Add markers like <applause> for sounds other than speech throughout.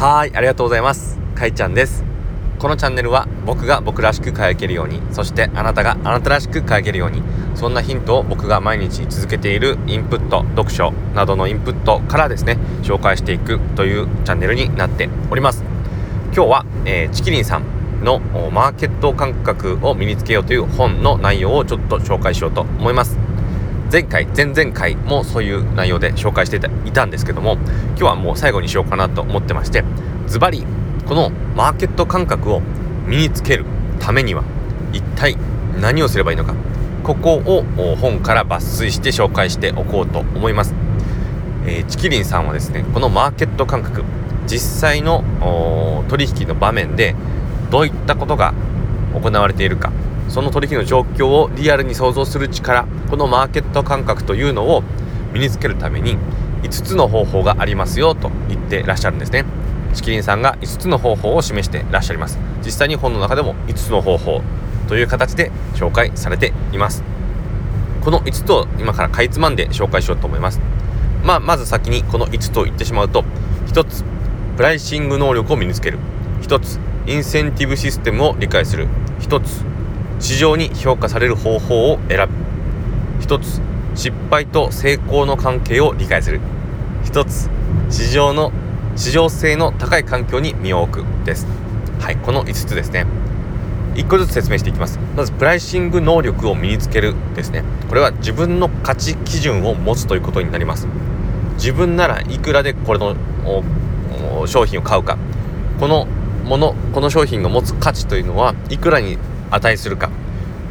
はいありがとうございます。かいちゃんです。このチャンネルは僕が僕らしく輝けるようにそしてあなたがあなたらしく輝けるようにそんなヒントを僕が毎日続けているインプット読書などのインプットからですね紹介していくというチャンネルになっております。今日は、えー、チキリンさんのマーケット感覚を身につけようという本の内容をちょっと紹介しようと思います。前回前々回もそういう内容で紹介していたんですけども今日はもう最後にしようかなと思ってましてズバリこのマーケット感覚を身につけるためには一体何をすればいいのかここを本から抜粋して紹介しておこうと思います、えー、チキリンさんはですねこのマーケット感覚実際の取引の場面でどういったことが行われているかその取引の状況をリアルに想像する力このマーケット感覚というのを身につけるために5つの方法がありますよと言ってらっしゃるんですね。チキリンさんが5つの方法を示してらっしゃいます。実際に本の中でも5つの方法という形で紹介されています。この5つを今からかいつまんで紹介しようと思います。まあまず先にこの5つと言ってしまうと1つプライシング能力を身につける。1つインセンティブシステムを理解する。1つ市場に評価される方法を選ぶ一つ失敗と成功の関係を理解する。一つ市場の市場性の高い環境に身を置く。です。はいこの5つですね。1個ずつ説明していきます。まずプライシング能力を身につける。ですね。これは自分の価値基準を持つということになります。自分ならいくらでこれの商品を買うか。このものこの商品が持つ価値というのはいくらに値するか。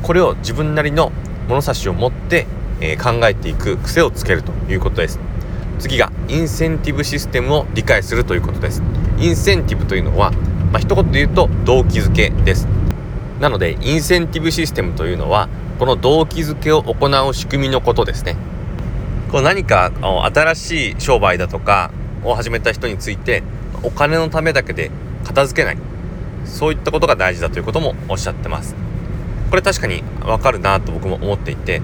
これを自分なりの物差しを持って、えー、考えていく癖をつけるということです。次がインセンティブシステムを理解するということです。インセンティブというのは、まあ、一言で言うと動機づけです。なのでインセンティブシステムというのはこの動機づけを行う仕組みのことですね。こう何か新しい商売だとかを始めた人についてお金のためだけで片付けない。そういったことが大事だということもおっしゃってます。これ確かにわかるなと僕も思っていて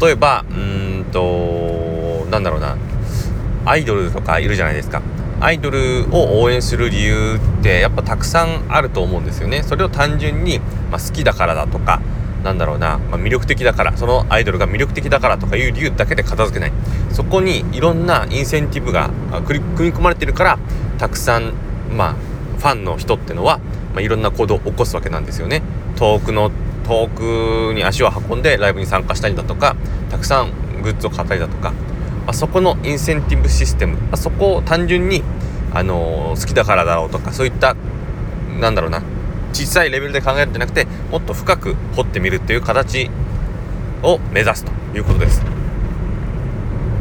例えばうんとなんだろうな。アイドルとかいるじゃないですか。アイドルを応援する理由ってやっぱたくさんあると思うんですよね。それを単純に、まあ、好きだからだとかなんだろうな、まあ、魅力的だから。そのアイドルが魅力的だからとかいう理由だけで片付けない。そこにいろんなインセンティブが組み込まれてるからたくさんまあファンの人ってのはまあ、いろんな行動を起こすわけなんですよね。遠くの遠くに足を運んでライブに参加したりだとかたくさんグッズを買ったりだとか、まあ、そこのインセンティブシステム、まあ、そこを単純に、あのー、好きだからだろうとかそういったなんだろうな小さいレベルで考えるんじゃなくてもっと深く掘ってみるっていう形を目指すということです。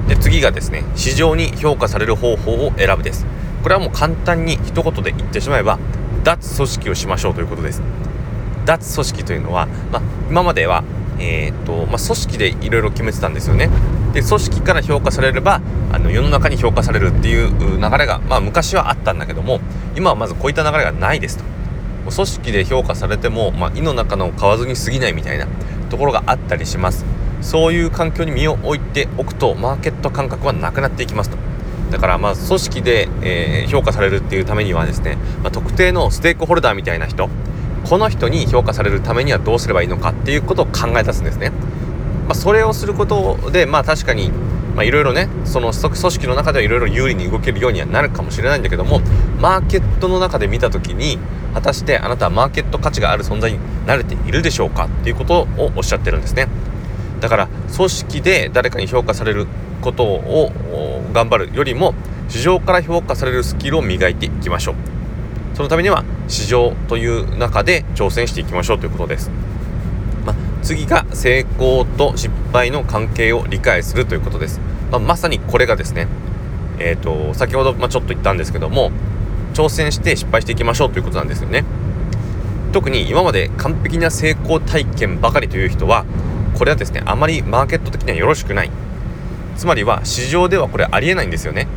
で次がですね市場に評価される方法を選ぶですこれはもう簡単に一言で言ってしまえば脱組織をしましょうということです。脱組織というのは、まあ、今までは、えーとまあ、組織でいろいろ決めてたんですよね。で組織から評価されればあの世の中に評価されるっていう流れが、まあ、昔はあったんだけども今はまずこういった流れがないですと。組織で評価されても、まあ、胃の中の買わずに過ぎないみたいなところがあったりします。そういう環境に身を置いておくとマーケット感覚はなくなっていきますと。だからまあ組織で、えー、評価されるっていうためにはですね、まあ、特定のステークホルダーみたいな人この人に評価されるためにはどうすればいいのかっていうことを考え出すんですね。まあ、それをすることでまあ確かにいろいろねその組織の中ではいろいろ有利に動けるようにはなるかもしれないんだけどもマーケットの中で見た時に果たしてあなたはマーケット価値がある存在に慣れているでしょうかっていうことをおっしゃってるんですね。だから組織で誰かに評価されることを頑張るよりも市場から評価されるスキルを磨いていきましょう。そのためには市場という中で挑戦していきましょうということです、まあ、次が成功と失敗の関係を理解するということです、まあ、まさにこれがですねえーと、先ほど、まあ、ちょっと言ったんですけども挑戦して失敗していきましょうということなんですよね。特に今まで完璧な成功体験ばかりという人はこれはですねあまりマーケット的にはよろしくない。つまりは市場ではこれありえないんですよね。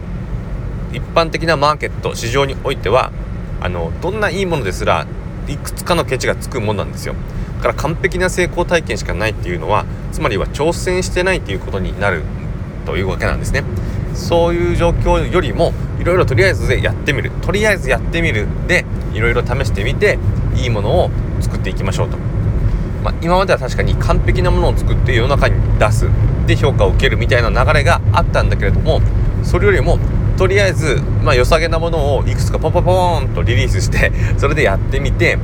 一般的なマーケット市場においてはあのどんないいものですらいくつかのケチがつくものなんですよ。だから完璧な成功体験しかないっていうのはつまりは挑戦してないっていうことになるというわけなんですね。そういう状況よりもいろいろとりあえずでやってみる。とりあえずやってみるでいろいろ試してみていいものを作っていきましょうと、まあ、今までは確かに完璧なものを作って世の中に出すで評価を受けるみたいな流れがあったんだけれどもそれよりもとりあえず、まあ、良さげなものをいくつかポンポンポンとリリースして <laughs> それでやってみて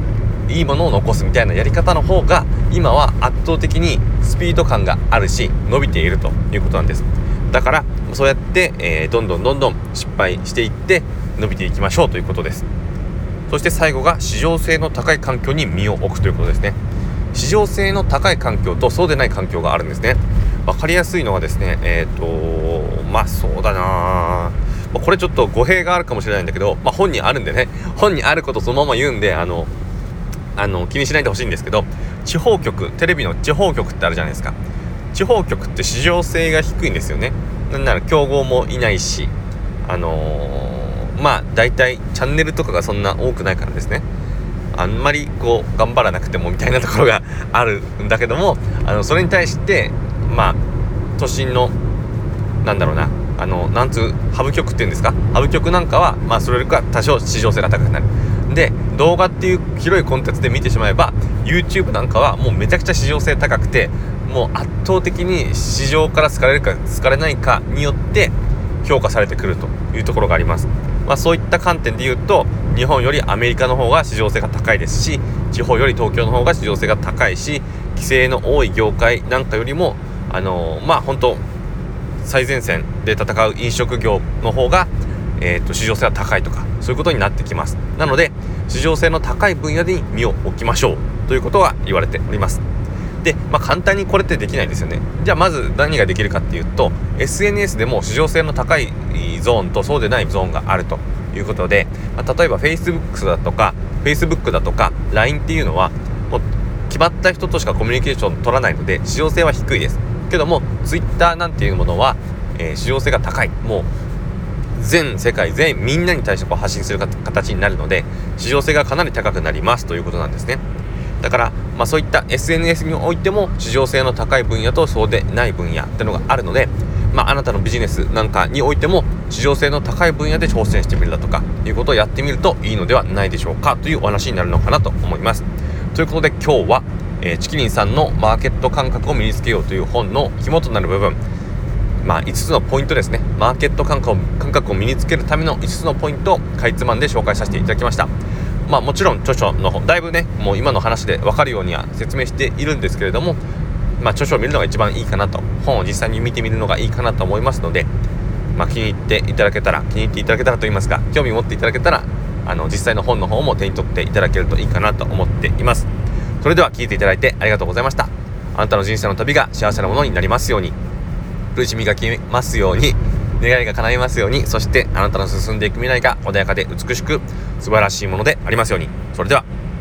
いいものを残すみたいなやり方の方が今は圧倒的にスピード感があるし伸びているということなんです。だからそうやって、えー、どんどんどんどん失敗していって伸びていきましょうということです。そして最後が市場性の高い環境に身を置くということですね。市場性の高い環境とそうでない環境があるんですね。分かりやすいのはですねえっ、ー、とまあそうだな。これちょっと語弊があるかもしれないんだけど、まあ、本にあるんでね。本にあることそのまま言うんであのあの気にしないでほしいんですけど地方局テレビの地方局ってあるじゃないですか。地方局って市場性が低いんですよね。なんなら競合もいないしあのー、まあ大体チャンネルとかがそんな多くないからですね。あんまりこう頑張らなくてもみたいなところがあるんだけどもあのそれに対してまあ都心のなんだろうなあのなんつうハブ局っていうんですか？ハブ局なんかはまあそれよりか多少市場性が高くなる。で動画っていう広いコンテンツで見てしまえば YouTube なんかはもうめちゃくちゃ市場性高くてもう圧倒的に市場から好かれるか好かれないかによって評価されてくるというところがあります、まあ、そういった観点で言うと日本よりアメリカの方が市場性が高いですし地方より東京の方が市場性が高いし規制の多い業界なんかよりもあのー、まあ本当最前線で戦う飲食業の方が、えーと市場性が高いとかそういうことになってきます。なので市場性の高い分野に身を置きましょうということが言われております。で、まあ、簡単にこれってできないですよね。じゃあまず何ができるかっていうと SNS でも市場性の高いゾーンとそうでないゾーンがあるということで、まあ、例えば Facebook だとか Facebook だとか LINE っていうのはもう決まった人としかコミュニケーション取らないので市場性は低いです。けども Twitter なんていうものは、えー、市場性が高い。もう全世界全みんなに対してこう発信する形になるので市場性がかなり高くなります。ということなんですね。だから、まあ、そういった SNS においても市場性の高い分野とそうでない分野っていうのがあるので、まあ、あなたのビジネスなんかにおいても市場性の高い分野で挑戦してみるだとかいうことをやってみるといいのではないでしょうか。というお話になるのかなと思います。ということで今日は、えー、チキリンさんのマーケット感覚を身につけようという本の肝となる部分。まあ、5つのポイントですね。マーケット感覚を感覚を身につけるための5つのポイントをかいつまんで紹介させていただきました。まあもちろん著書の方だいぶねもう今の話で分かるようには説明しているんですけれどもまあ著書を見るのが一番いいかなと。本を実際に見てみるのがいいかなと思いますのでまあ、気に入っていただけたら気に入っていただけたらと言いますか興味持っていただけたらあの実際の本の方も手に取っていただけるといいかなと思っています。それでは聞いていただいてありがとうございました。あなたの人生の旅が幸せなものになりますように。苦しみが消えますように。願いが叶いますように。そしてあなたの進んでいく未来が穏やかで美しく素晴らしいものでありますように。それでは。